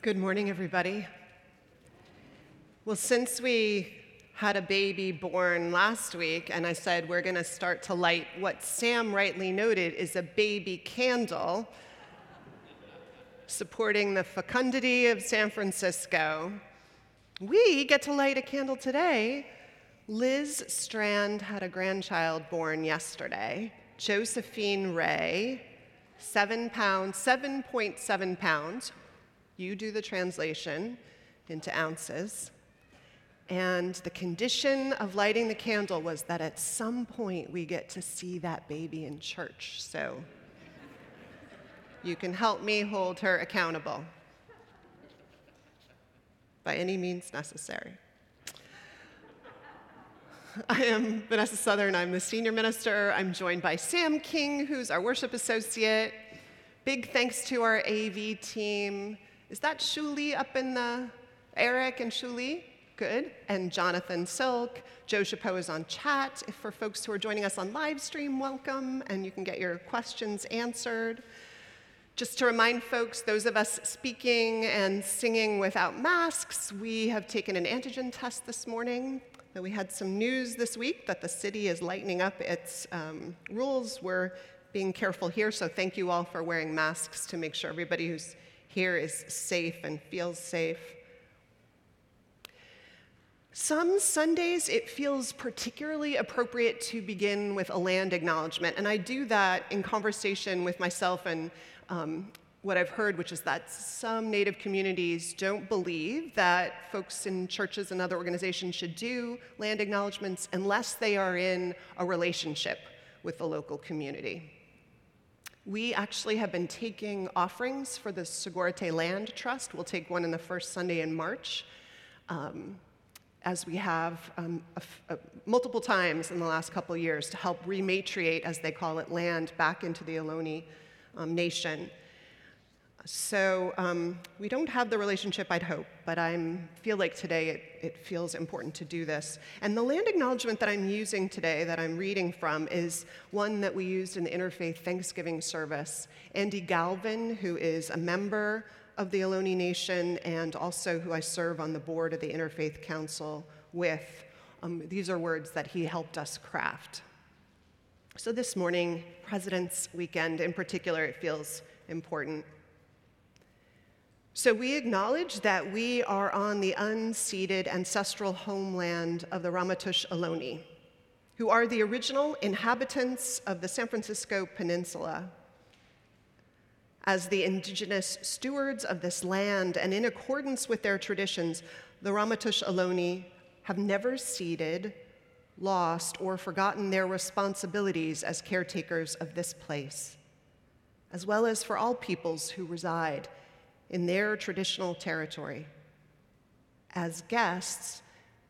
Good morning, everybody. Well, since we had a baby born last week, and I said we're going to start to light what Sam rightly noted is a baby candle supporting the fecundity of San Francisco, we get to light a candle today. Liz Strand had a grandchild born yesterday, Josephine Ray, seven pounds, 7.7 pounds, you do the translation into ounces. And the condition of lighting the candle was that at some point we get to see that baby in church. So you can help me hold her accountable by any means necessary. I am Vanessa Southern. I'm the senior minister. I'm joined by Sam King, who's our worship associate. Big thanks to our AV team. Is that Shuli up in the, Eric and Shuli? Good. And Jonathan Silk. Joe Chapeau is on chat. If for folks who are joining us on live stream, welcome, and you can get your questions answered. Just to remind folks, those of us speaking and singing without masks, we have taken an antigen test this morning. We had some news this week that the city is lightening up its um, rules. We're being careful here, so thank you all for wearing masks to make sure everybody who's here is safe and feels safe. Some Sundays it feels particularly appropriate to begin with a land acknowledgement, and I do that in conversation with myself and um, what I've heard, which is that some Native communities don't believe that folks in churches and other organizations should do land acknowledgements unless they are in a relationship with the local community. We actually have been taking offerings for the Sogorea Te' Land Trust. We'll take one in the first Sunday in March, um, as we have um, multiple times in the last couple years to help rematriate, as they call it, land back into the Ohlone um, nation. So um, we don't have the relationship I'd hope, but I feel like today it, it feels important to do this. And the land acknowledgement that I'm using today, that I'm reading from, is one that we used in the Interfaith Thanksgiving service. Andy Galvin, who is a member of the Ohlone Nation and also who I serve on the board of the Interfaith Council with, um, these are words that he helped us craft. So this morning, President's Weekend in particular, it feels important. So we acknowledge that we are on the unceded ancestral homeland of the Ramaytush Ohlone, who are the original inhabitants of the San Francisco Peninsula. As the indigenous stewards of this land and in accordance with their traditions, the Ramaytush Ohlone have never ceded, lost, or forgotten their responsibilities as caretakers of this place, as well as for all peoples who reside in their traditional territory. As guests,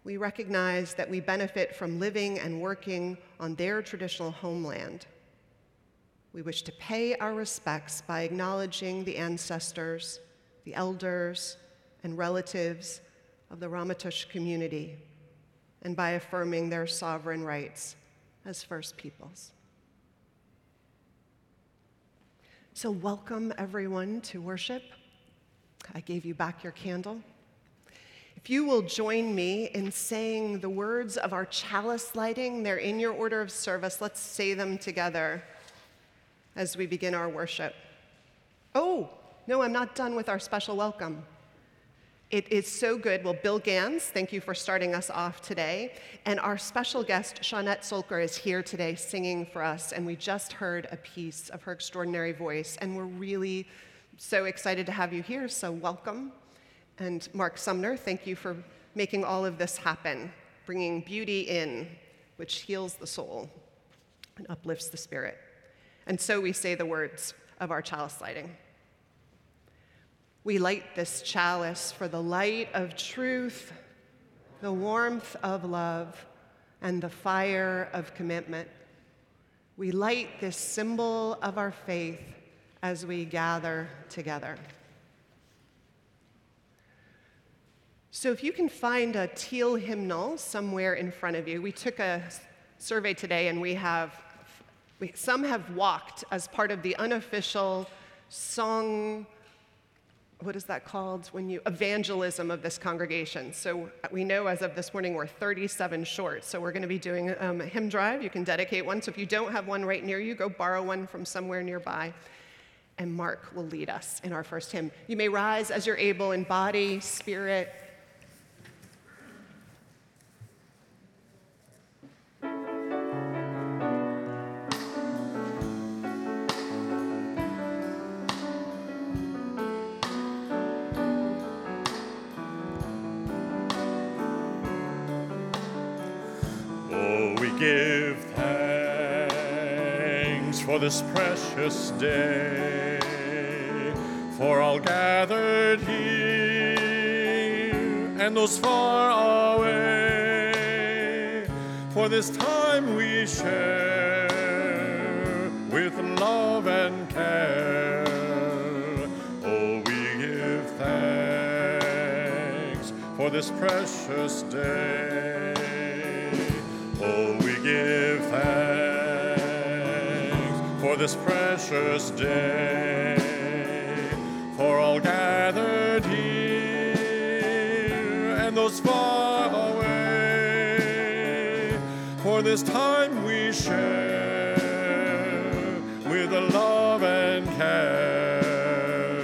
we recognize that we benefit from living and working on their traditional homeland. We wish to pay our respects by acknowledging the ancestors, the elders, and relatives of the Ramaytush community, and by affirming their sovereign rights as First Peoples. So, welcome everyone to worship. I gave you back your candle. If you will join me in saying the words of our chalice lighting, they're in your order of service. Let's say them together as we begin our worship. Oh, no, I'm not done with our special welcome. It is so good. Well, Bill Gans, thank you for starting us off today. And our special guest, Shawnette Solker, is here today singing for us. And we just heard a piece of her extraordinary voice. And we're really so excited to have you here, so welcome. And Mark Sumner, thank you for making all of this happen, bringing beauty in, which heals the soul and uplifts the spirit. And so we say the words of our chalice lighting. We light this chalice for the light of truth, the warmth of love, and the fire of commitment. We light this symbol of our faith as we gather together. So, if you can find a teal hymnal somewhere in front of you, we took a survey today and we have, we, some have walked as part of the unofficial song, what is that called? When you, evangelism of this congregation. So, we know as of this morning we're 37 short. So, we're going to be doing um, a hymn drive. You can dedicate one. So, if you don't have one right near you, go borrow one from somewhere nearby and Mark will lead us in our first hymn. You may rise as you're able in body, spirit, for this precious day for all gathered here and those far away. For this time we share with love and care. Oh, we give thanks for this precious day. Oh, we give thanks this precious day for all gathered here and those far away. For this time we share with a love and care.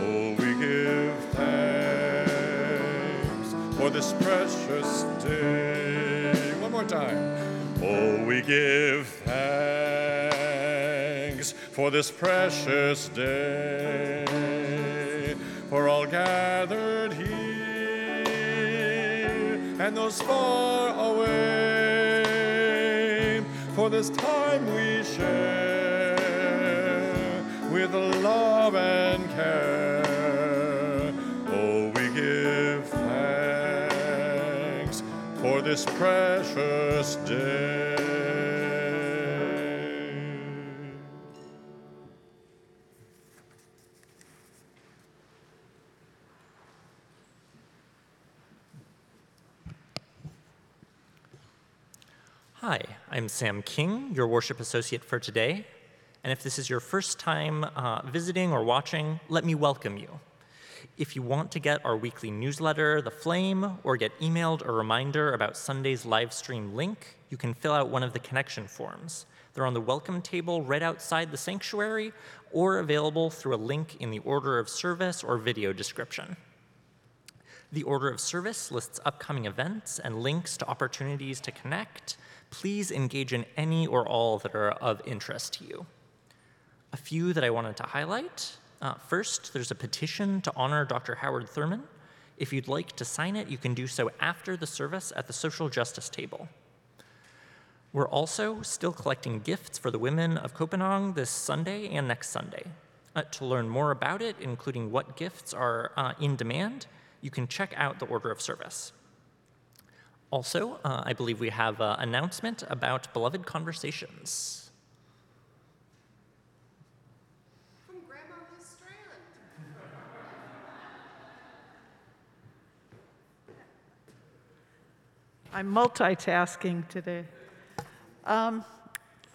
Oh, we give thanks for this precious day. One more time. Oh, we give for this precious day for all gathered here and those far away. For this time we share with love and care. Oh, we give thanks for this precious day. I'm Sam King, your worship associate for today. And if this is your first time uh, visiting or watching, let me welcome you. If you want to get our weekly newsletter, The Flame, or get emailed a reminder about Sunday's live stream link, you can fill out one of the connection forms. They're on the welcome table right outside the sanctuary or available through a link in the order of service or video description. The order of service lists upcoming events and links to opportunities to connect. Please engage in any or all that are of interest to you. A few that I wanted to highlight. Uh, first, there's a petition to honor Dr. Howard Thurman. If you'd like to sign it, you can do so after the service at the social justice table. We're also still collecting gifts for the women of Copenhagen this Sunday and next Sunday. Uh, to learn more about it, including what gifts are uh, in demand, you can check out the order of service. Also, uh, I believe we have an announcement about Beloved Conversations. From Grandma Strand. I'm multitasking today. Um,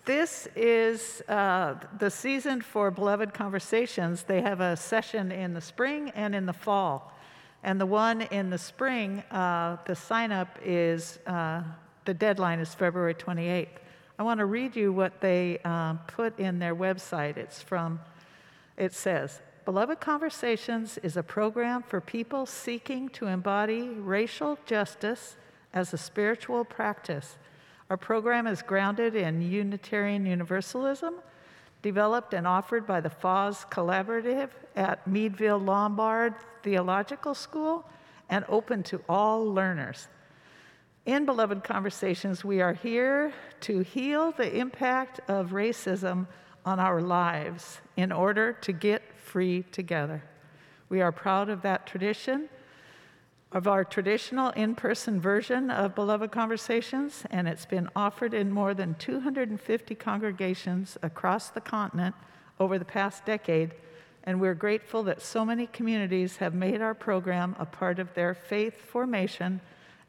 this is uh, the season for Beloved Conversations. They have a session in the spring and in the fall. And the one in the spring, uh, the sign up is, uh, the deadline is February 28th. I want to read you what they uh, put in their website. It's from, it says, Beloved Conversations is a program for people seeking to embody racial justice as a spiritual practice. Our program is grounded in Unitarian Universalism, developed and offered by the Fahs Collaborative at Meadville Lombard Theological School, and open to all learners. In Beloved Conversations, we are here to heal the impact of racism on our lives in order to get free together. We are proud of that tradition of our traditional in person version of Beloved Conversations, and it's been offered in more than 250 congregations across the continent over the past decade. And we're grateful that so many communities have made our program a part of their faith formation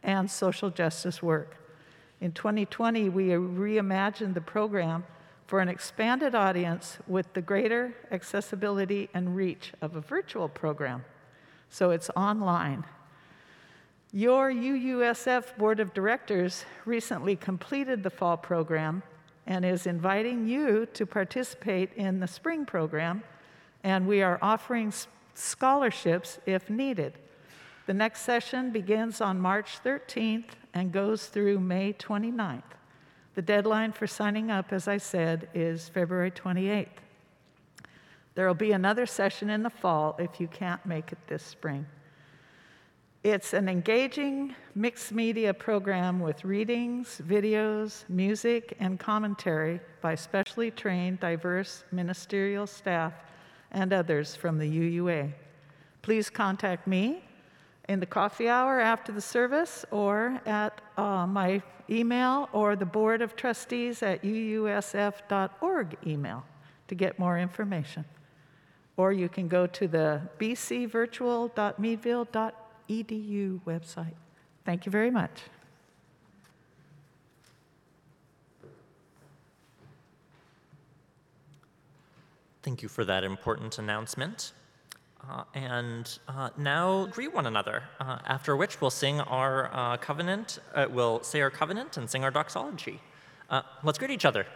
and social justice work. In 2020, we reimagined the program for an expanded audience with the greater accessibility and reach of a virtual program. So it's online your UUSF Board of Directors recently completed the fall program and is inviting you to participate in the spring program, and we are offering scholarships if needed. The next session begins on March 13th and goes through May 29th. The deadline for signing up, as I said, is February 28th. There will be another session in the fall if you can't make it this spring. It's an engaging mixed media program with readings, videos, music, and commentary by specially trained, diverse ministerial staff and others from the UUA. Please contact me in the coffee hour after the service or at uh, my email or the Board of Trustees at uusf.org email to get more information. Or you can go to the bcvirtual.meadville.org edu website. Thank you very much. Thank you for that important announcement. Uh, and uh, now greet one another, uh, after which we'll sing our uh, covenant, uh, we'll say our covenant and sing our doxology. Uh, let's greet each other.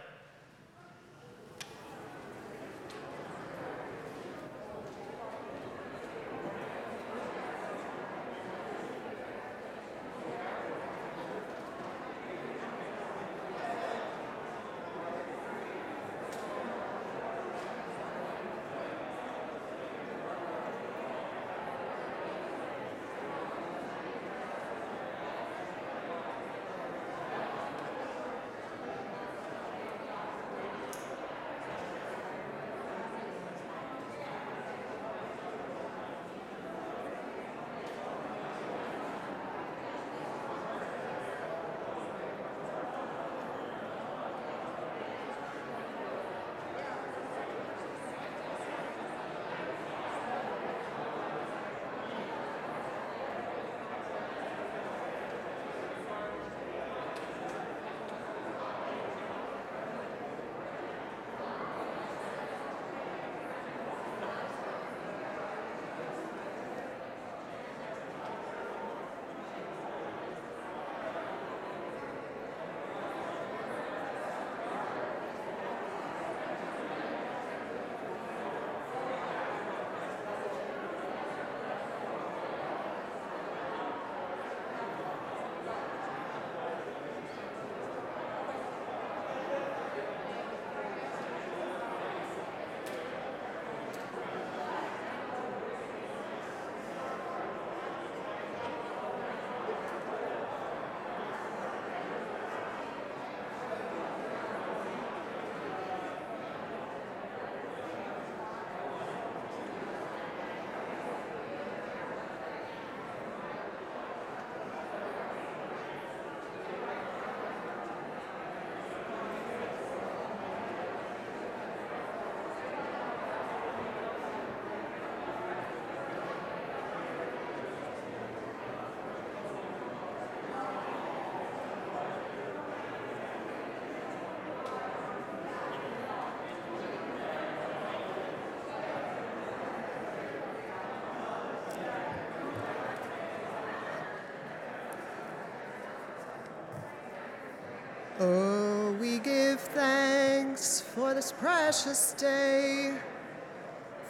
For this precious day,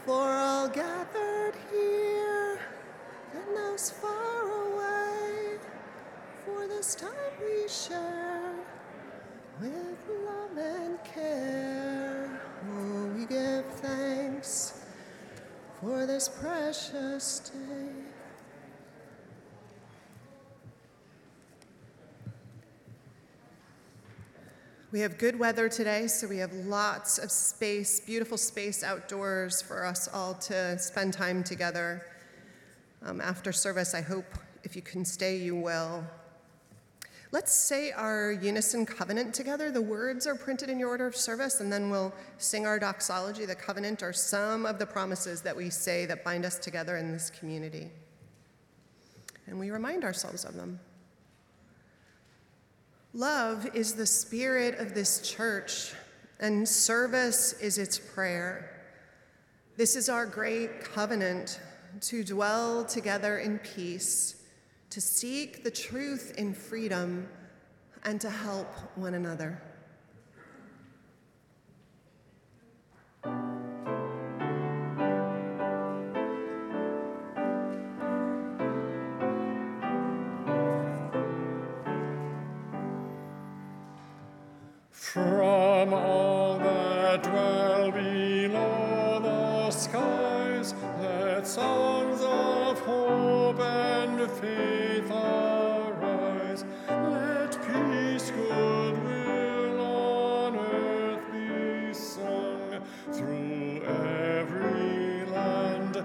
for all gathered here and those far away, for this time we share with love and care. Oh, we give thanks for this precious day. We have good weather today, so we have lots of space, beautiful space outdoors for us all to spend time together. Um, after service, I hope if you can stay, you will. Let's say our unison covenant together. The words are printed in your order of service, and then we'll sing our doxology. The covenant are some of the promises that we say that bind us together in this community. And we remind ourselves of them. Love is the spirit of this church, and service is its prayer. This is our great covenant to dwell together in peace, to seek the truth in freedom, and to help one another. From all that dwell below the skies, let songs of hope and faith arise. Let peace, goodwill on earth be sung through every land,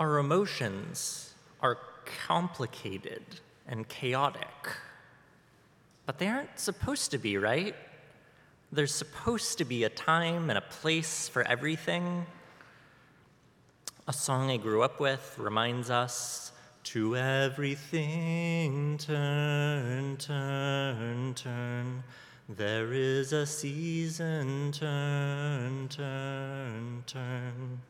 Our emotions are complicated and chaotic, but they aren't supposed to be, right? There's supposed to be a time and a place for everything. A song I grew up with reminds us to everything turn, turn, turn. There is a season, turn, turn, turn.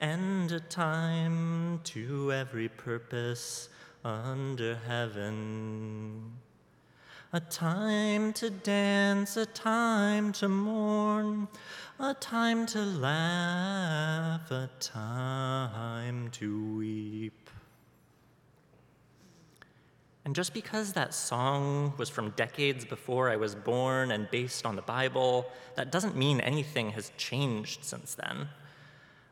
And a time to every purpose under heaven. A time to dance, a time to mourn, a time to laugh, a time to weep. And just because that song was from decades before I was born and based on the Bible, that doesn't mean anything has changed since then.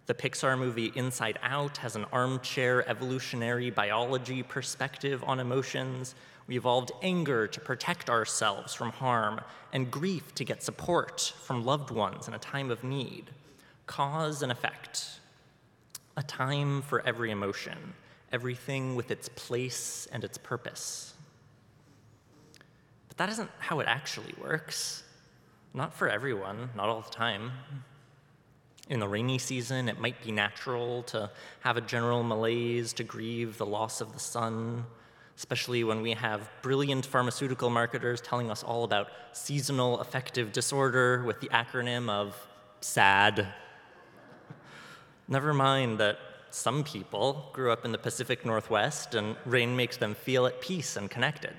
The Pixar movie Inside Out has an armchair evolutionary biology perspective on emotions. We evolved anger to protect ourselves from harm, and grief to get support from loved ones in a time of need. Cause and effect. A time for every emotion, everything with its place and its purpose. But that isn't how it actually works. Not for everyone, not all the time. In the rainy season, it might be natural to have a general malaise, to grieve the loss of the sun, especially when we have brilliant pharmaceutical marketers telling us all about seasonal affective disorder with the acronym of SAD. Never mind that some people grew up in the Pacific Northwest and rain makes them feel at peace and connected.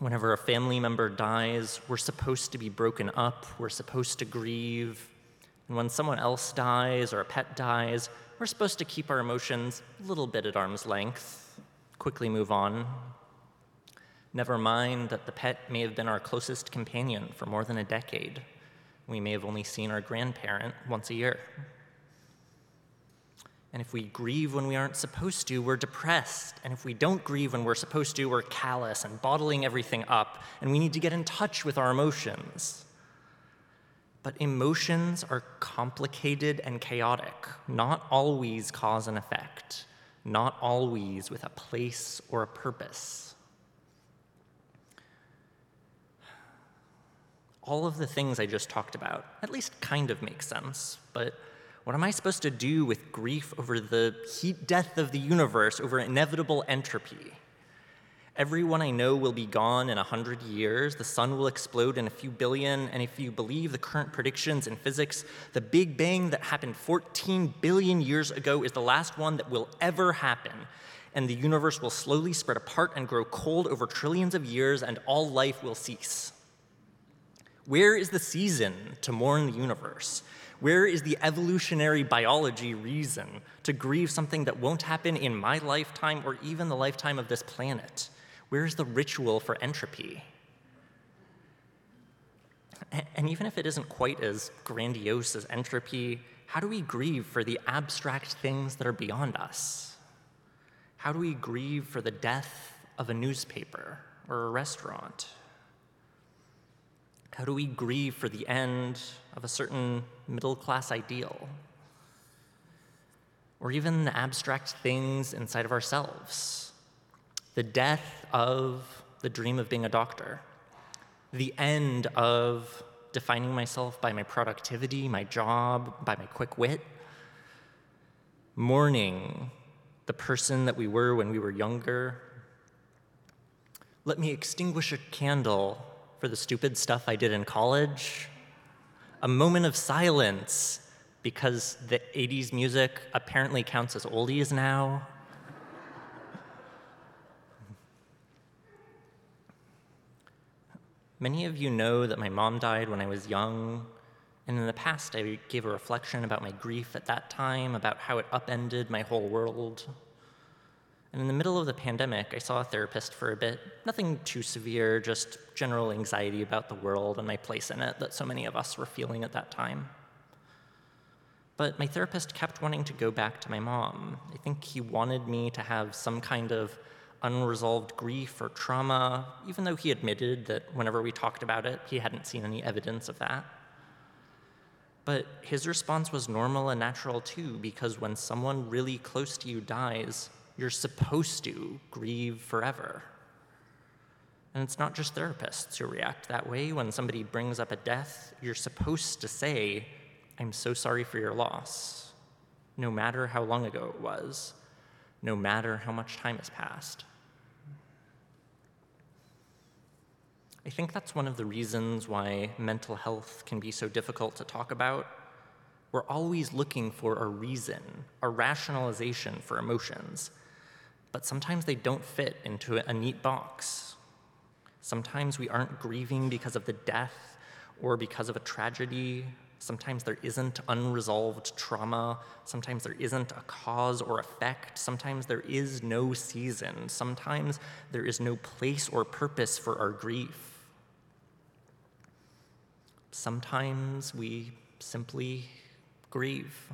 Whenever a family member dies, we're supposed to be broken up, we're supposed to grieve. And when someone else dies or a pet dies, we're supposed to keep our emotions a little bit at arm's length, quickly move on. Never mind that the pet may have been our closest companion for more than a decade. We may have only seen our grandparent once a year. And if we grieve when we aren't supposed to, we're depressed. And if we don't grieve when we're supposed to, we're callous and bottling everything up. And we need to get in touch with our emotions. But emotions are complicated and chaotic, not always cause and effect, not always with a place or a purpose. All of the things I just talked about at least kind of make sense, but what am I supposed to do with grief over the heat death of the universe, over inevitable entropy? Everyone I know will be gone in a hundred years. The sun will explode in a few billion. And if you believe the current predictions in physics, the Big Bang that happened 14 billion years ago is the last one that will ever happen. And the universe will slowly spread apart and grow cold over trillions of years, and all life will cease. Where is the season to mourn the universe? Where is the evolutionary biology reason to grieve something that won't happen in my lifetime or even the lifetime of this planet? Where's the ritual for entropy? And even if it isn't quite as grandiose as entropy, how do we grieve for the abstract things that are beyond us? How do we grieve for the death of a newspaper or a restaurant? How do we grieve for the end of a certain middle class ideal? Or even the abstract things inside of ourselves? The death of the dream of being a doctor, the end of defining myself by my productivity, my job, by my quick wit, mourning the person that we were when we were younger. Let me extinguish a candle for the stupid stuff I did in college, a moment of silence because the 80s music apparently counts as oldies now. Many of you know that my mom died when I was young, and in the past I gave a reflection about my grief at that time, about how it upended my whole world. And in the middle of the pandemic, I saw a therapist for a bit. Nothing too severe, just general anxiety about the world and my place in it that so many of us were feeling at that time. But my therapist kept wanting to go back to my mom. I think he wanted me to have some kind of unresolved grief or trauma, even though he admitted that whenever we talked about it, he hadn't seen any evidence of that. But his response was normal and natural too, because when someone really close to you dies, you're supposed to grieve forever. And it's not just therapists who react that way. When somebody brings up a death, you're supposed to say, I'm so sorry for your loss, no matter how long ago it was, no matter how much time has passed. I think that's one of the reasons why mental health can be so difficult to talk about. We're always looking for a reason, a rationalization for emotions but sometimes they don't fit into a neat box. Sometimes we aren't grieving because of the death or because of a tragedy. Sometimes there isn't unresolved trauma. Sometimes there isn't a cause or effect. Sometimes there is no season. Sometimes there is no place or purpose for our grief. Sometimes we simply grieve.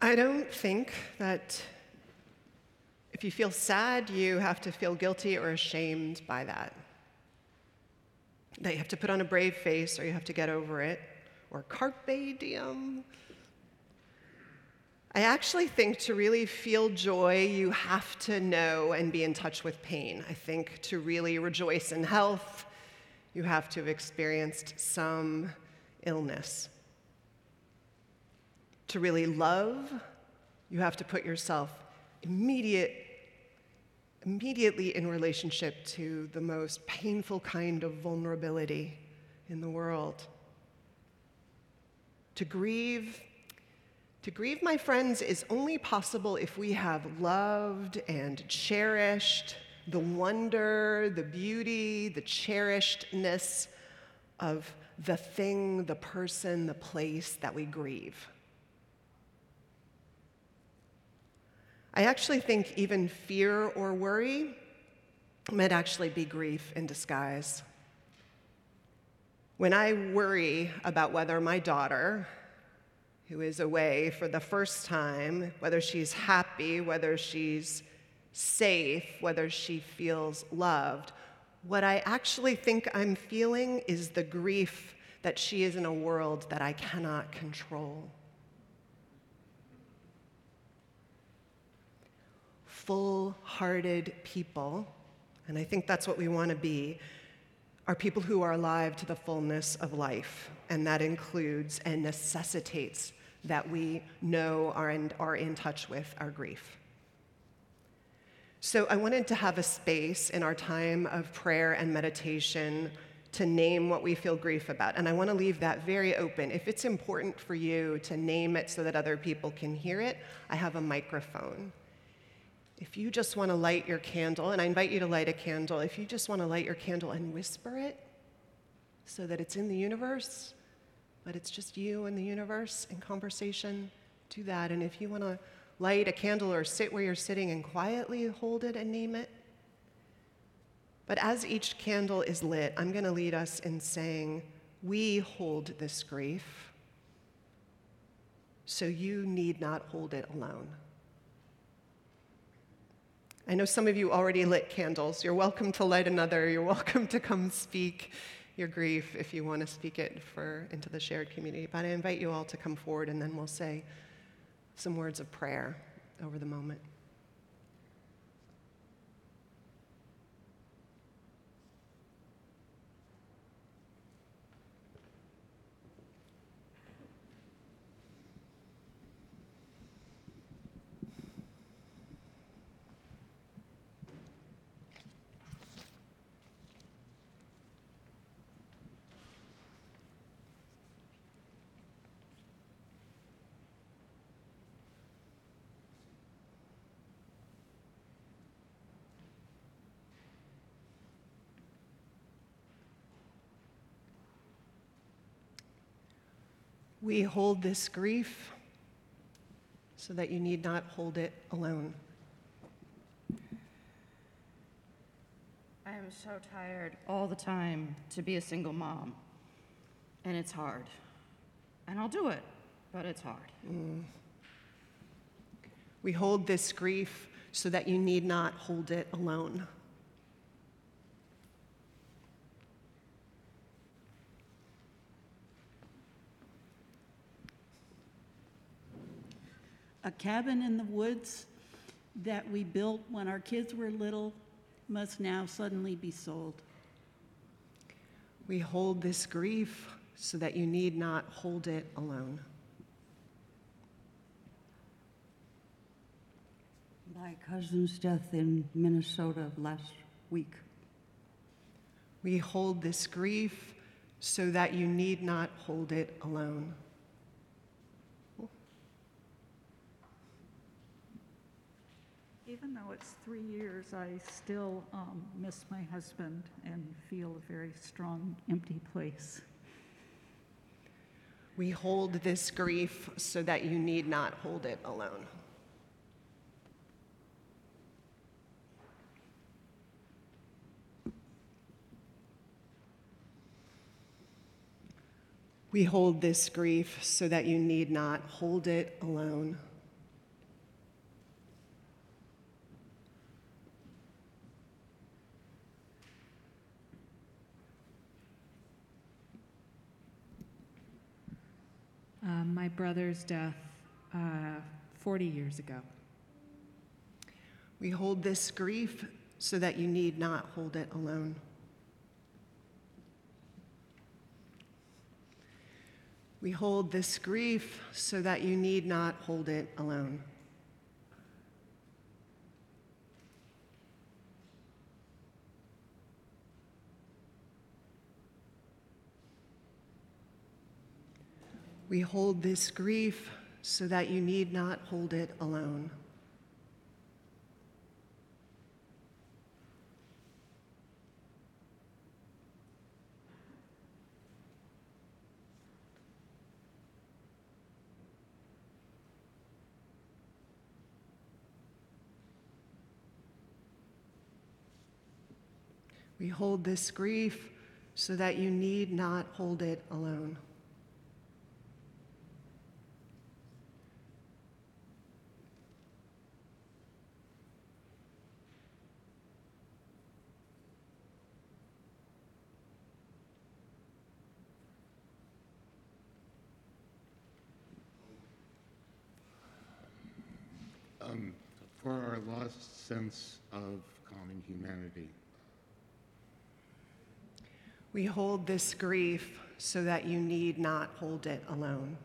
I don't think that if you feel sad, you have to feel guilty or ashamed by that. That you have to put on a brave face or you have to get over it, or carpe diem. I actually think to really feel joy, you have to know and be in touch with pain. I think to really rejoice in health, you have to have experienced some illness. To really love, you have to put yourself immediate, immediately in relationship to the most painful kind of vulnerability in the world. To grieve, to grieve, my friends, is only possible if we have loved and cherished the wonder, the beauty, the cherishedness of the thing, the person, the place that we grieve. I actually think even fear or worry might actually be grief in disguise. When I worry about whether my daughter, who is away for the first time, whether she's happy, whether she's safe, whether she feels loved, what I actually think I'm feeling is the grief that she is in a world that I cannot control. Full hearted people, and I think that's what we want to be, are people who are alive to the fullness of life. And that includes and necessitates that we know are in, are in touch with our grief. So I wanted to have a space in our time of prayer and meditation to name what we feel grief about. And I want to leave that very open. If it's important for you to name it so that other people can hear it, I have a microphone. If you just want to light your candle, and I invite you to light a candle, if you just want to light your candle and whisper it so that it's in the universe, but it's just you and the universe in conversation, do that. And if you want to light a candle or sit where you're sitting and quietly hold it and name it. But as each candle is lit, I'm going to lead us in saying, We hold this grief, so you need not hold it alone. I know some of you already lit candles. You're welcome to light another. You're welcome to come speak your grief if you want to speak it for into the shared community. But I invite you all to come forward and then we'll say some words of prayer over the moment. We hold this grief so that you need not hold it alone. I am so tired all the time to be a single mom. And it's hard. And I'll do it, but it's hard. Mm. We hold this grief so that you need not hold it alone. A cabin in the woods that we built when our kids were little must now suddenly be sold. We hold this grief so that you need not hold it alone. My cousin's death in Minnesota last week. We hold this grief so that you need not hold it alone. Even though it's three years, I still um, miss my husband and feel a very strong, empty place. We hold this grief so that you need not hold it alone. We hold this grief so that you need not hold it alone. Um, my brother's death uh, 40 years ago. We hold this grief so that you need not hold it alone. We hold this grief so that you need not hold it alone. We hold this grief so that you need not hold it alone. We hold this grief so that you need not hold it alone. For our lost sense of common humanity. We hold this grief so that you need not hold it alone.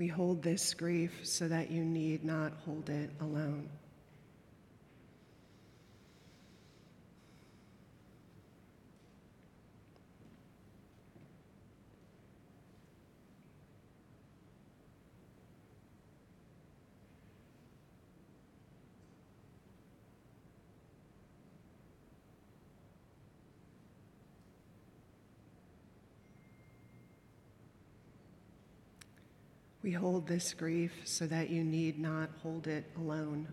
We hold this grief so that you need not hold it alone. We hold this grief so that you need not hold it alone.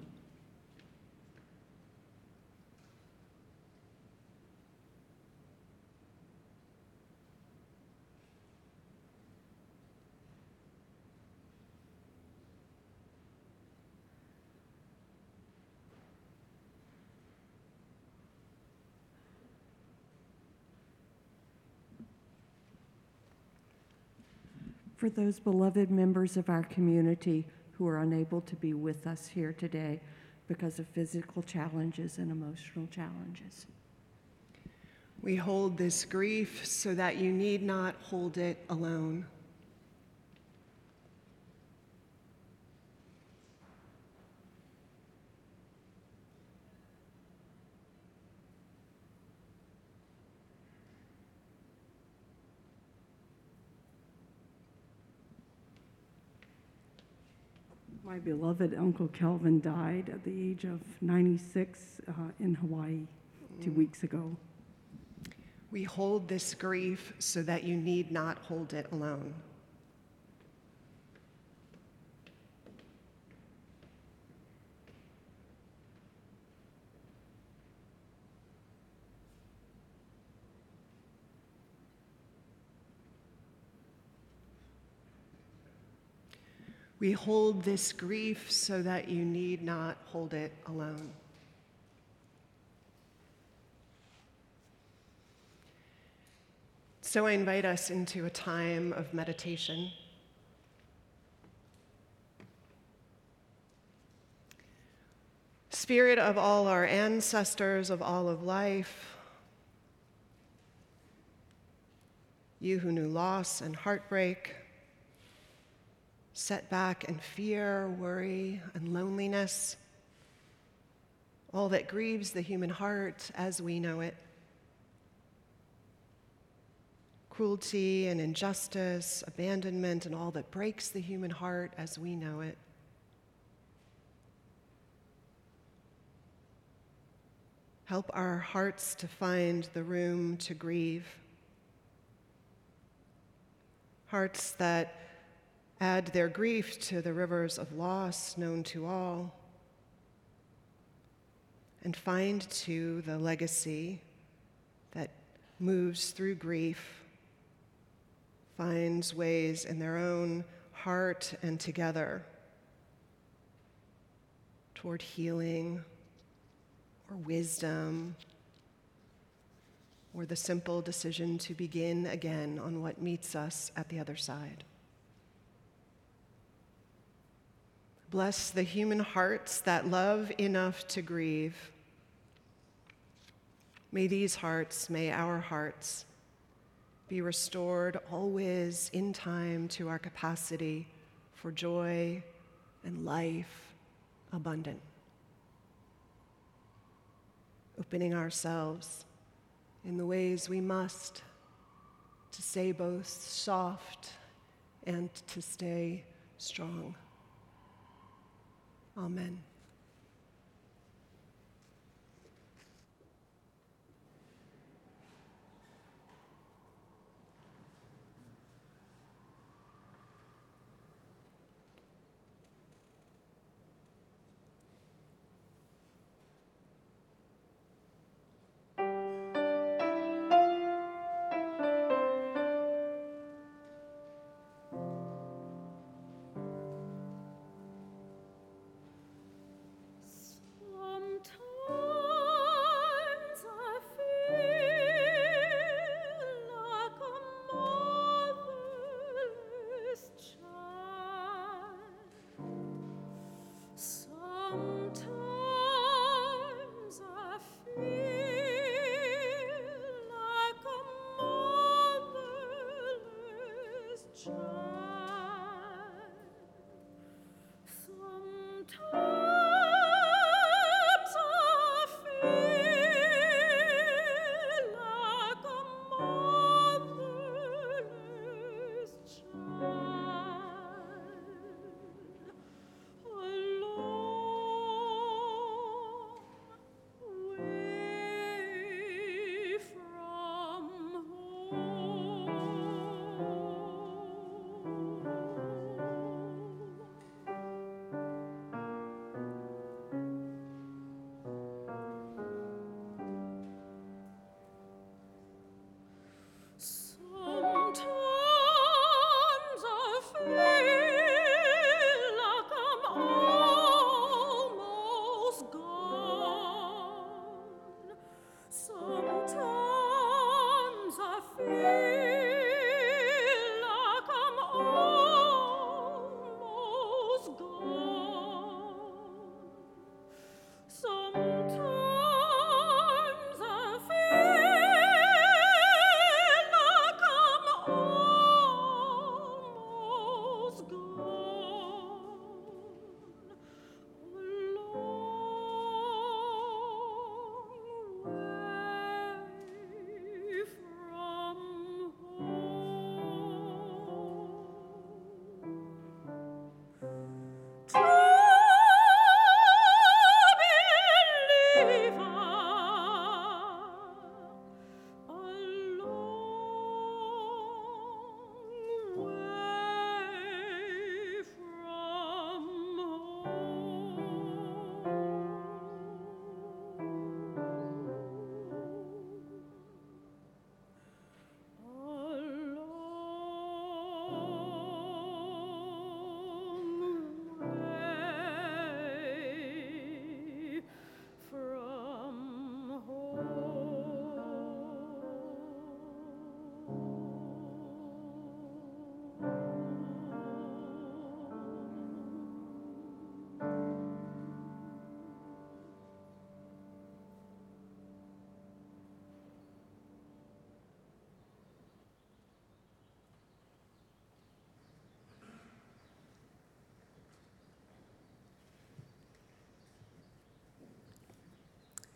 For those beloved members of our community who are unable to be with us here today because of physical challenges and emotional challenges. We hold this grief so that you need not hold it alone. My beloved Uncle Kelvin died at the age of 96 uh, in Hawaii two weeks ago. We hold this grief so that you need not hold it alone. We hold this grief so that you need not hold it alone. So I invite us into a time of meditation. Spirit of all our ancestors, of all of life, you who knew loss and heartbreak, setback and fear, worry and loneliness, all that grieves the human heart as we know it. Cruelty and injustice, abandonment, and all that breaks the human heart as we know it. Help our hearts to find the room to grieve. Hearts that add their grief to the rivers of loss known to all, and find too the legacy that moves through grief, finds ways in their own heart and together toward healing or wisdom or the simple decision to begin again on what meets us at the other side. Bless the human hearts that love enough to grieve. May these hearts, may our hearts, be restored always in time to our capacity for joy and life abundant. Opening ourselves in the ways we must to stay both soft and to stay strong. Amen.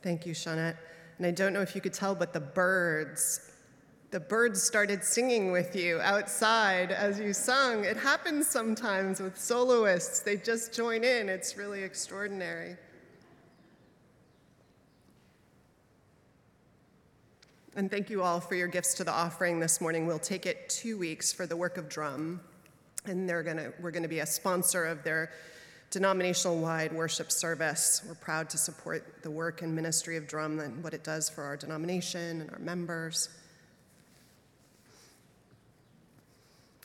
Thank you, Shawnette. And I don't know if you could tell, but the birds, the birds started singing with you outside as you sung. It happens sometimes with soloists, they just join in. It's really extraordinary. And thank you all for your gifts to the offering this morning. We'll take it two weeks for the work of DRUUMM, and they're gonna, we're going to be a sponsor of their denominational wide worship service. We're proud to support the work and ministry of DRUUMM and what it does for our denomination and our members.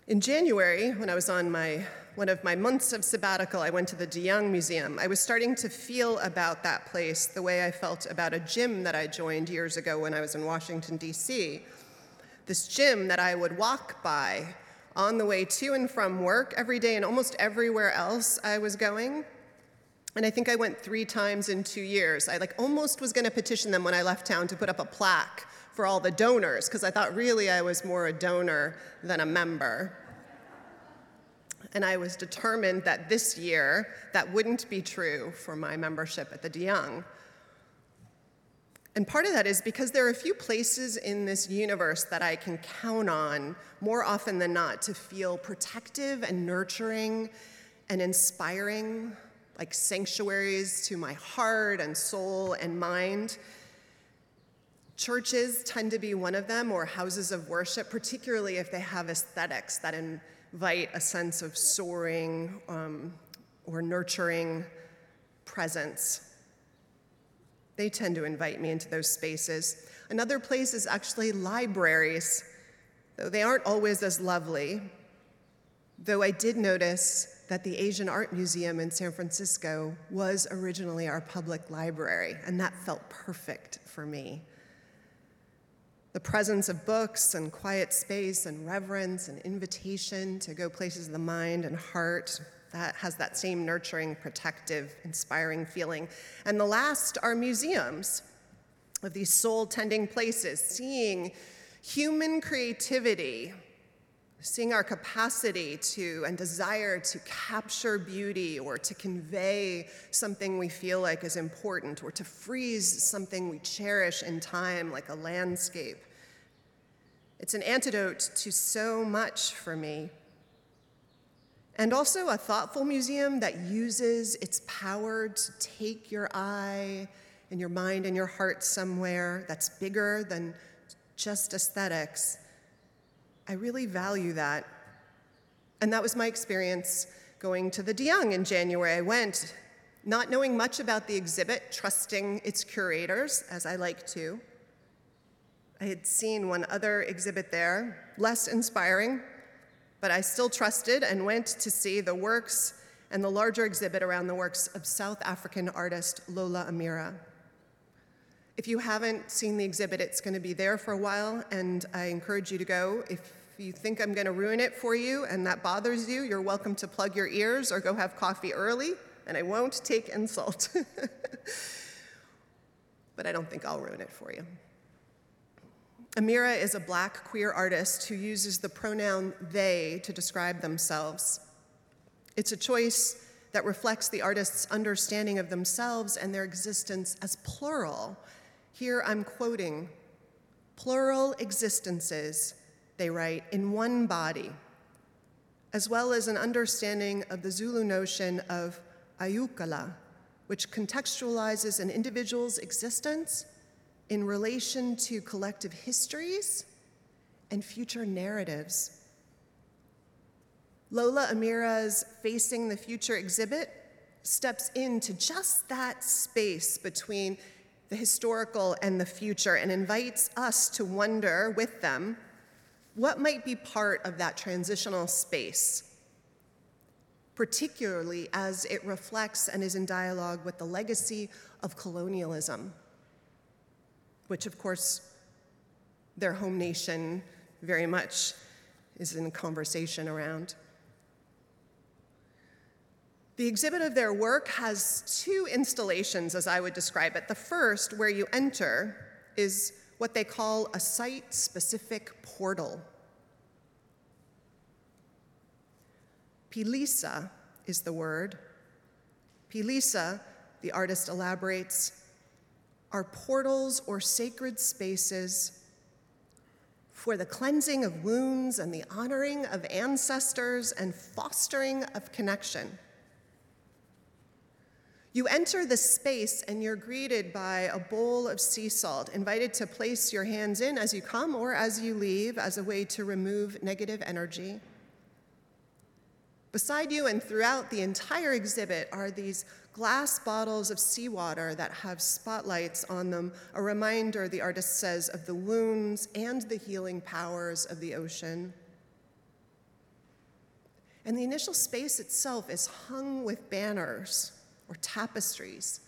In January, when I was on my one of my months of sabbatical, I went to the De Young Museum. I was starting to feel about that place the way I felt about a gym that I joined years ago when I was in Washington, D.C. This gym that I would walk by on the way to and from work every day and almost everywhere else I was going. And I think I went three times in two years. I like almost was going to petition them when I left town to put up a plaque for all the donors because I thought really I was more a donor than a member. And I was determined that this year that wouldn't be true for my membership at the De Young. And part of that is because there are a few places in this universe that I can count on more often than not to feel protective and nurturing and inspiring, like sanctuaries to my heart and soul and mind. Churches tend to be one of them, or houses of worship, particularly if they have aesthetics that invite a sense of soaring um, or nurturing presence. They tend to invite me into those spaces. Another place is actually libraries, though they aren't always as lovely. Though I did notice that the Asian Art Museum in San Francisco was originally our public library, and that felt perfect for me. The presence of books and quiet space and reverence and invitation to go places of the mind and heart that has that same nurturing, protective, inspiring feeling. And the last are museums of these soul tending places, seeing human creativity, seeing our capacity to and desire to capture beauty or to convey something we feel like is important or to freeze something we cherish in time, like a landscape. It's an antidote to so much for me and also a thoughtful museum that uses its power to take your eye and your mind and your heart somewhere that's bigger than just aesthetics. I really value that. And that was my experience going to the De Young in January. I went not knowing much about the exhibit, trusting its curators, as I like to. I had seen one other exhibit there, less inspiring, but I still trusted and went to see the works and the larger exhibit around the works of South African artist Lhola Amira. If you haven't seen the exhibit, it's going to be there for a while, and I encourage you to go. If you think I'm going to ruin it for you and that bothers you, you're welcome to plug your ears or go have coffee early, and I won't take insult. but I don't think I'll ruin it for you. Amira is a black queer artist who uses the pronoun they to describe themselves. It's a choice that reflects the artist's understanding of themselves and their existence as plural. Here I'm quoting plural existences, they write, in one body, as well as an understanding of the Zulu notion of ayukala, which contextualizes an individual's existence in relation to collective histories and future narratives. Lhola Amira's Facing the Future exhibit steps into just that space between the historical and the future and invites us to wonder with them what might be part of that transitional space, particularly as it reflects and is in dialogue with the legacy of colonialism which of course their home nation very much is in conversation around. The exhibit of their work has two installations, as I would describe it. The first, where you enter, is what they call a site specific portal. Philisa is the word. Philisa, the artist elaborates, are portals or sacred spaces for the cleansing of wounds and the honoring of ancestors and fostering of connection. You enter the space and you're greeted by a bowl of sea salt, invited to place your hands in as you come or as you leave as a way to remove negative energy. Beside you and throughout the entire exhibit are these glass bottles of seawater that have spotlights on them, a reminder, the artist says, of the wounds and the healing powers of the ocean. And the initial space itself is hung with banners or tapestries,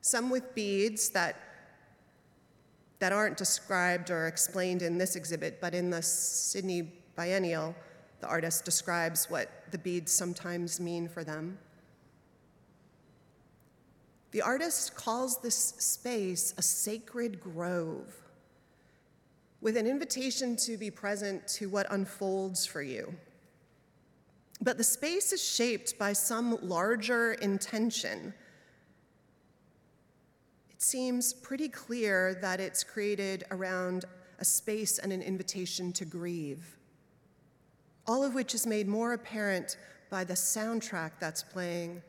some with beads that, that aren't described or explained in this exhibit, but in the Sydney Biennial, the artist describes what the beads sometimes mean for them. The artist calls this space a sacred grove, with an invitation to be present to what unfolds for you. But the space is shaped by some larger intention. It seems pretty clear that it's created around a space and an invitation to grieve, all of which is made more apparent by the soundtrack that's playing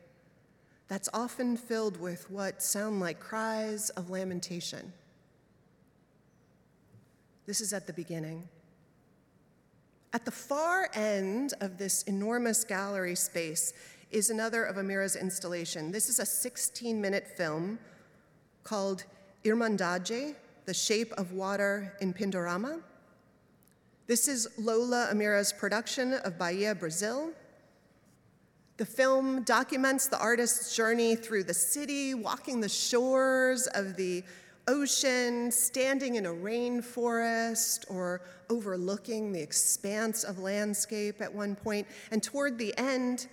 that's often filled with what sound like cries of lamentation. This is at the beginning. At the far end of this enormous gallery space is another of Amira's installation. This is a 16 minute film called Irmandade, The Shape of Water in Pindorama. This is Lhola Amira's production of Bahia, Brazil. The film documents the artist's journey through the city, walking the shores of the ocean, standing in a rainforest, or overlooking the expanse of landscape at one point, and toward the end,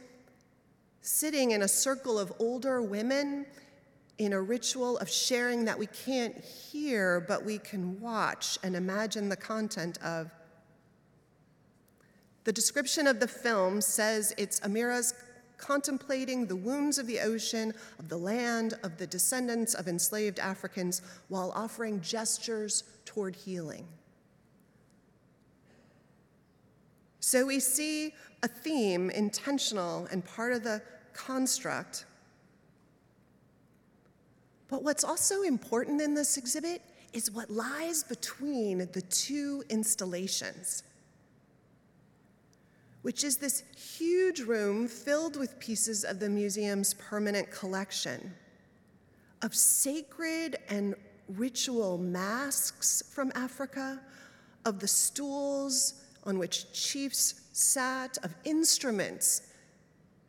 sitting in a circle of older women in a ritual of sharing that we can't hear, but we can watch and imagine the content of. The description of the film says it's Amira's contemplating the wounds of the ocean, of the land, of the descendants of enslaved Africans, while offering gestures toward healing. So we see a theme, intentional and part of the construct. But what's also important in this exhibit is what lies between the two installations which is this huge room filled with pieces of the museum's permanent collection of sacred and ritual masks from Africa, of the stools on which chiefs sat, of instruments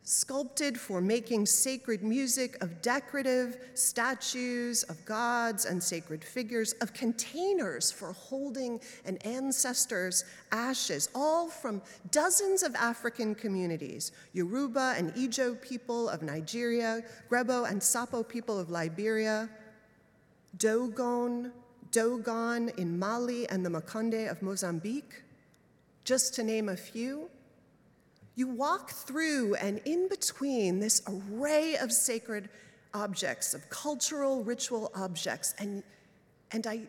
sculpted for making sacred music, of decorative statues of gods and sacred figures, of containers for holding an ancestor's ashes, all from dozens of African communities Yoruba and Ijo people of Nigeria, Grebo and Sapo people of Liberia, Dogon, Dogon in Mali, and the Makonde of Mozambique, just to name a few. You walk through and in between this array of sacred objects, of cultural ritual objects, and, and I,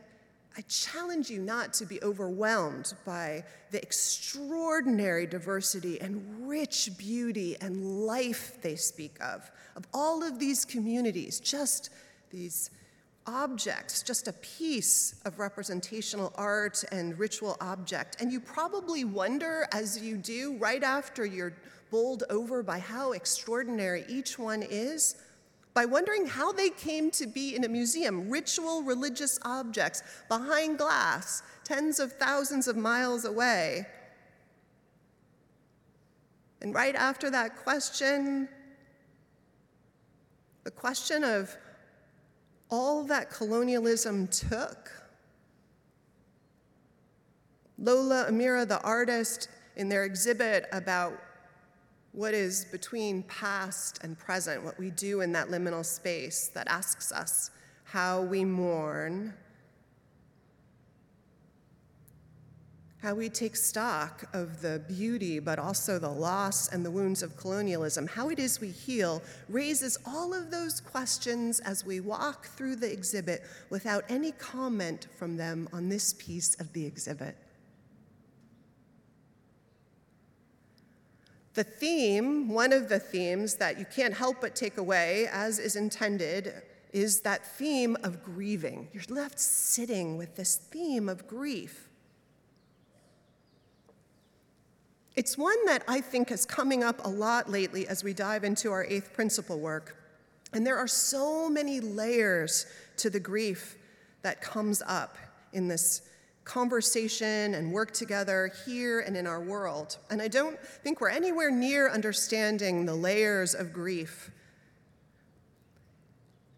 I challenge you not to be overwhelmed by the extraordinary diversity and rich beauty and life they speak of, of all of these communities, just these objects, just a piece of representational art and ritual object. And you probably wonder, as you do, right after you're bowled over by how extraordinary each one is, by wondering how they came to be in a museum, ritual religious objects behind glass, tens of thousands of miles away. And right after that question, the question of all that colonialism took. Lhola Amira, the artist, in their exhibit about what is between past and present, what we do in that liminal space that asks us how we mourn, how we take stock of the beauty, but also the loss and the wounds of colonialism, how it is we heal, raises all of those questions as we walk through the exhibit without any comment from them on this piece of the exhibit. The theme, one of the themes that you can't help but take away, as is intended, is that theme of grieving. You're left sitting with this theme of grief. It's one that I think is coming up a lot lately as we dive into our eighth principle work. And there are so many layers to the grief that comes up in this conversation and work together here and in our world. And I don't think we're anywhere near understanding the layers of grief.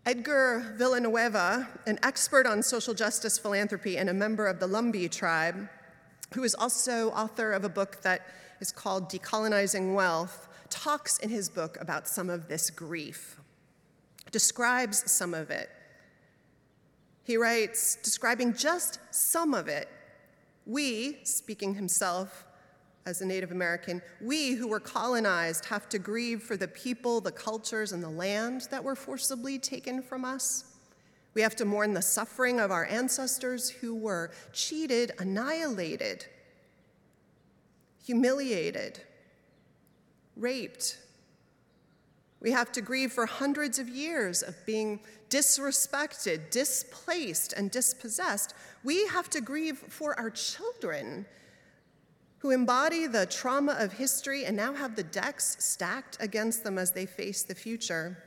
Edgar Villanueva, an expert on social justice philanthropy and a member of the Lumbee tribe, who is also author of a book that is called Decolonizing Wealth, talks in his book about some of this grief, describes some of it. He writes, describing just some of it, we, speaking himself as a Native American, we who were colonized have to grieve for the people, the cultures, and the land that were forcibly taken from us. We have to mourn the suffering of our ancestors who were cheated, annihilated, humiliated, raped, we have to grieve for hundreds of years of being disrespected, displaced, and dispossessed. We have to grieve for our children who embody the trauma of history and now have the decks stacked against them as they face the future.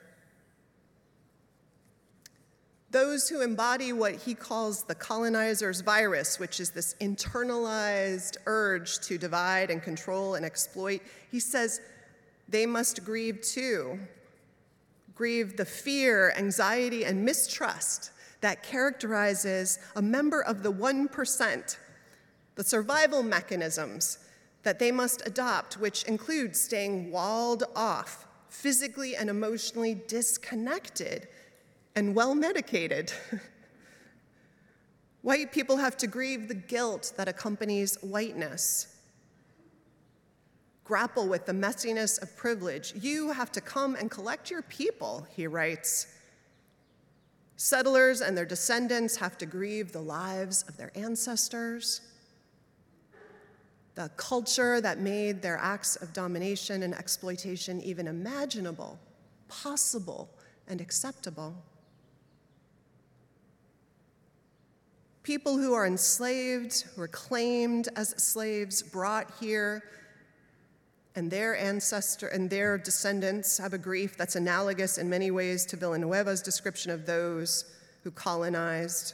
Those who embody what he calls the colonizer's virus, which is this internalized urge to divide and control and exploit, he says, they must grieve too. Grieve the fear, anxiety, and mistrust that characterizes a member of the 1%, the survival mechanisms that they must adopt, which include staying walled off, physically and emotionally disconnected, and well medicated. White people have to grieve the guilt that accompanies whiteness grapple with the messiness of privilege, you have to come and collect your people, he writes. Settlers and their descendants have to grieve the lives of their ancestors. The culture that made their acts of domination and exploitation even imaginable, possible, and acceptable. People who are enslaved, who are claimed as slaves, brought here and their ancestor and their descendants have a grief that's analogous in many ways to Villanueva's description of those who colonized,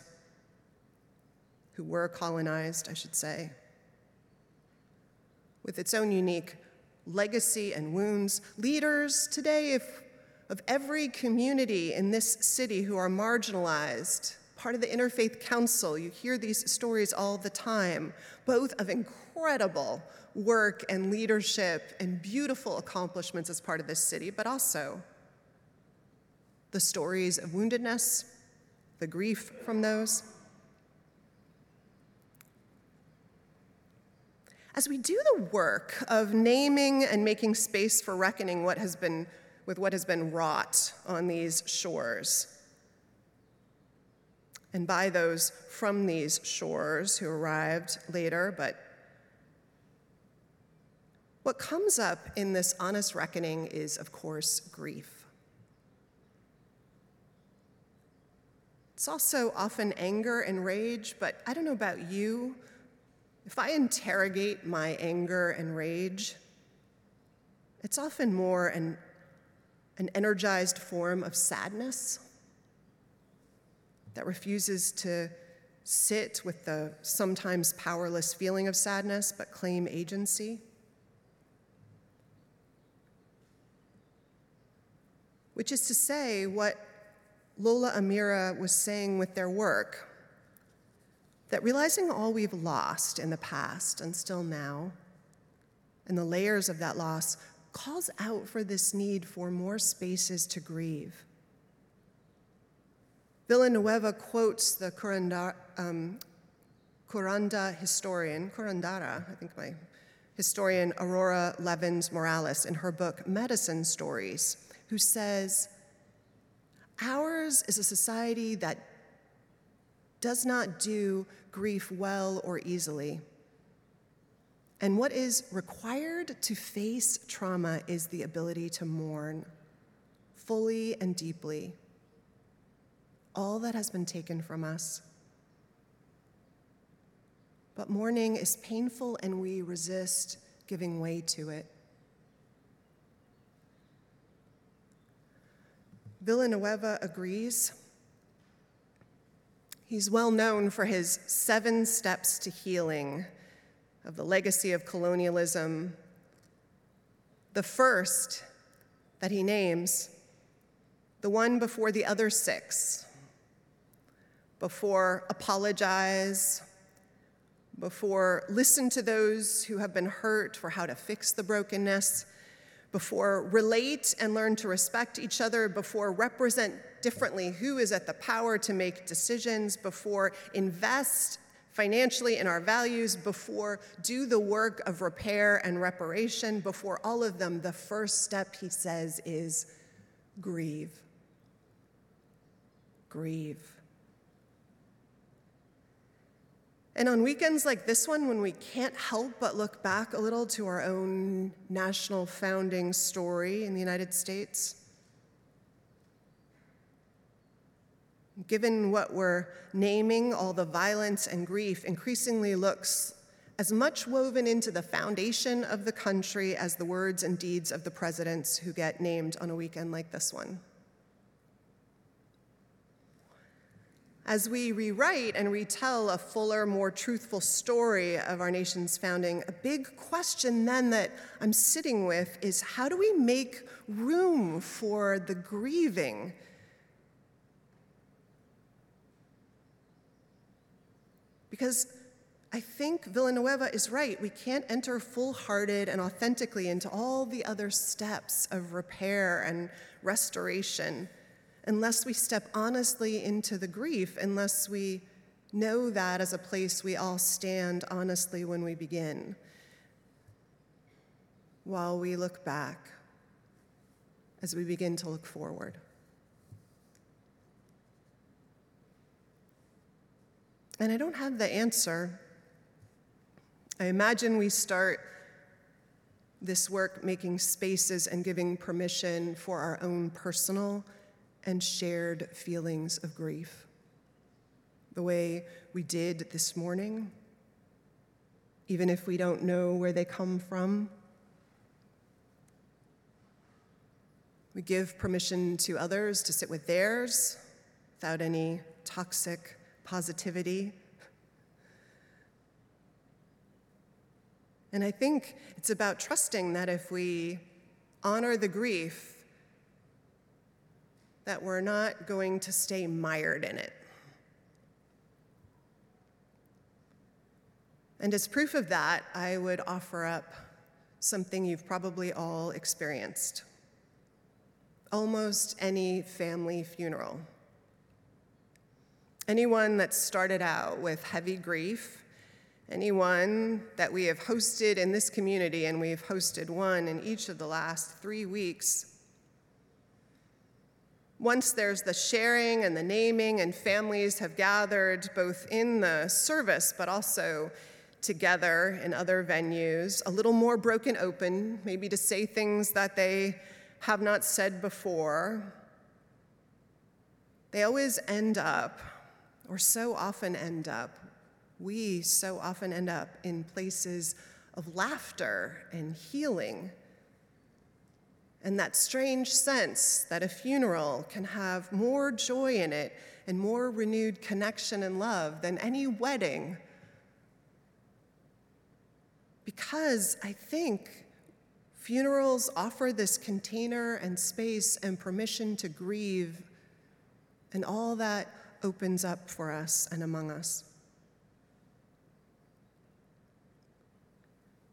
who were colonized, I should say. With its own unique legacy and wounds, leaders today if, of every community in this city who are marginalized, part of the Interfaith Council, you hear these stories all the time, both of incredible work and leadership and beautiful accomplishments as part of this city, but also the stories of woundedness, the grief from those. As we do the work of naming and making space for reckoning what has been, with what has been wrought on these shores, and by those from these shores who arrived later but what comes up in this honest reckoning is, of course, grief. It's also often anger and rage, but I don't know about you. If I interrogate my anger and rage, it's often more an, an energized form of sadness that refuses to sit with the sometimes powerless feeling of sadness but claim agency. which is to say what Lhola Amira was saying with their work that realizing all we've lost in the past and still now, and the layers of that loss, calls out for this need for more spaces to grieve. Villanueva quotes the Curandera, um, Kuranda historian, Kurandara, I think my historian Aurora Levins Morales in her book Medicine Stories, who says, Ours is a society that does not do grief well or easily. And what is required to face trauma is the ability to mourn fully and deeply all that has been taken from us. But mourning is painful and we resist giving way to it. Villanueva agrees. He's well known for his seven steps to healing of the legacy of colonialism. The first that he names, the one before the other six, before apologize, before listen to those who have been hurt for how to fix the brokenness, before relate and learn to respect each other, before represent differently who is at the power to make decisions, before invest financially in our values, before do the work of repair and reparation, before all of them, the first step, he says, is grieve. Grieve. And on weekends like this one, when we can't help but look back a little to our own national founding story in the United States, given what we're naming, all the violence and grief increasingly looks as much woven into the foundation of the country as the words and deeds of the presidents who get named on a weekend like this one. As we rewrite and retell a fuller, more truthful story of our nation's founding, a big question then that I'm sitting with is how do we make room for the grieving? Because I think Villanueva is right. We can't enter full hearted and authentically into all the other steps of repair and restoration unless we step honestly into the grief, unless we know that as a place we all stand honestly when we begin, while we look back, as we begin to look forward. And I don't have the answer. I imagine we start this work making spaces and giving permission for our own personal and shared feelings of grief, the way we did this morning, even if we don't know where they come from. We give permission to others to sit with theirs without any toxic positivity. And I think it's about trusting that if we honor the grief, that we're not going to stay mired in it. And as proof of that, I would offer up something you've probably all experienced almost any family funeral. Anyone that started out with heavy grief, anyone that we have hosted in this community, and we've hosted one in each of the last three weeks, once there's the sharing and the naming, and families have gathered both in the service but also together in other venues, a little more broken open, maybe to say things that they have not said before, they always end up, or so often end up, we so often end up in places of laughter and healing and that strange sense that a funeral can have more joy in it and more renewed connection and love than any wedding. Because I think funerals offer this container and space and permission to grieve, and all that opens up for us and among us.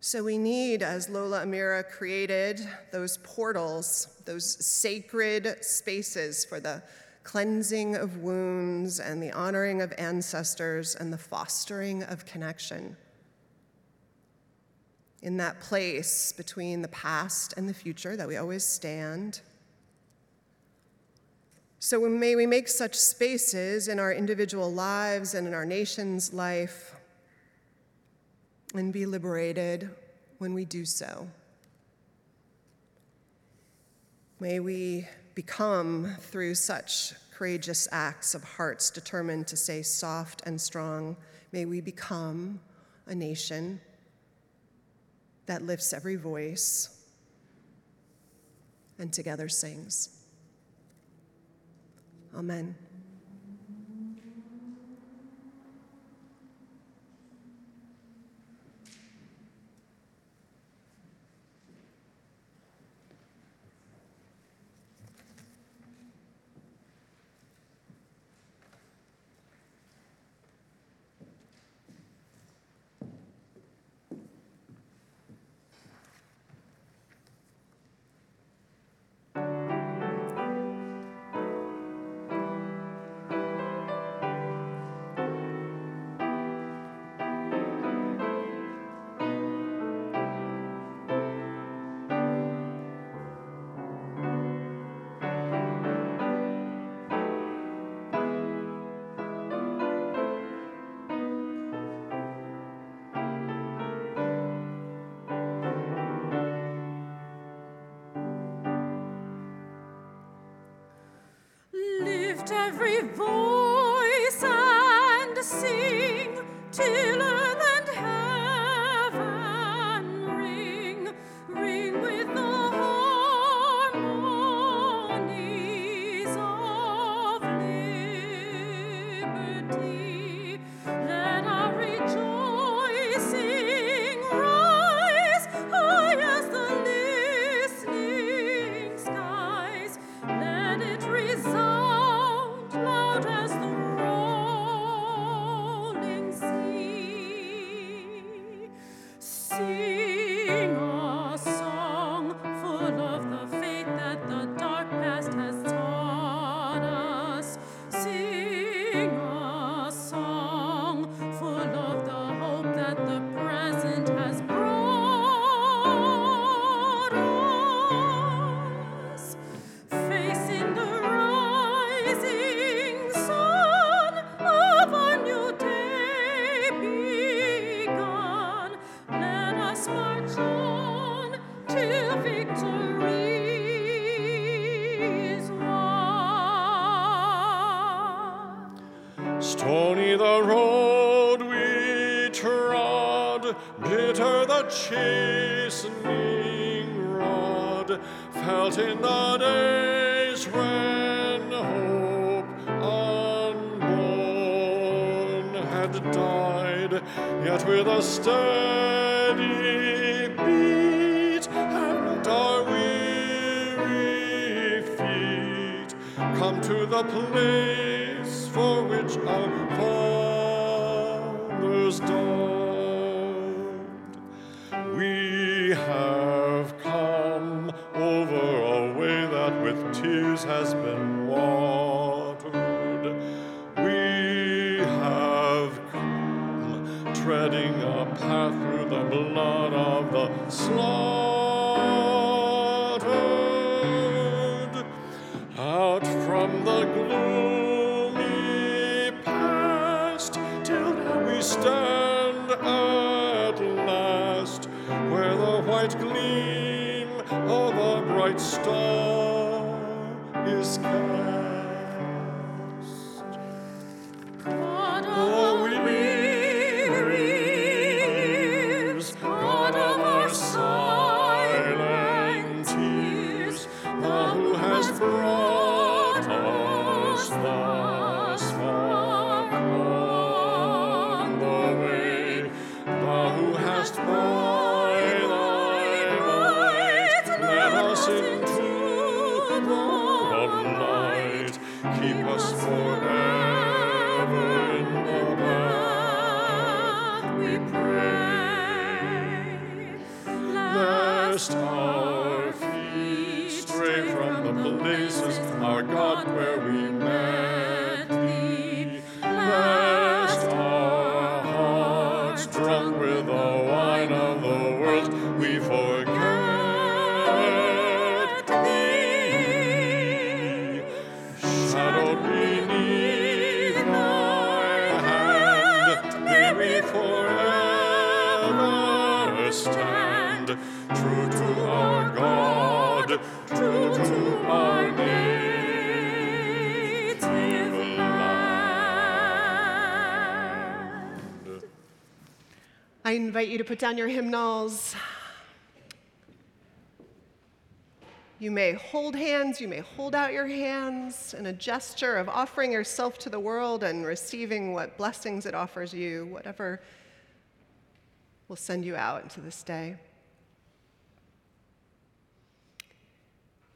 So we need, as Lhola Amira created, those portals, those sacred spaces for the cleansing of wounds and the honoring of ancestors and the fostering of connection. In that place between the past and the future that we always stand. So may we make such spaces in our individual lives and in our nation's life and be liberated when we do so. May we become, through such courageous acts of hearts determined to stay soft and strong, may we become a nation that lifts every voice and together sings. Amen. Every voice a steady beat not our weary feet. Come to the place a Lest our feet stray from the places, our God, invite you to put down your hymnals. You may hold hands, you may hold out your hands in a gesture of offering yourself to the world and receiving what blessings it offers you, whatever will send you out into this day.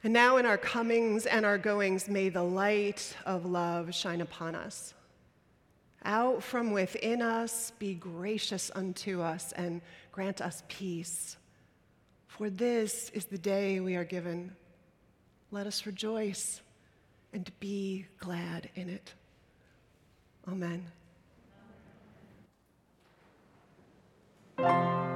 And now, in our comings and our goings, may the light of love shine upon us out from within us, be gracious unto us, and grant us peace. For this is the day we are given. Let us rejoice and be glad in it. Amen. Amen.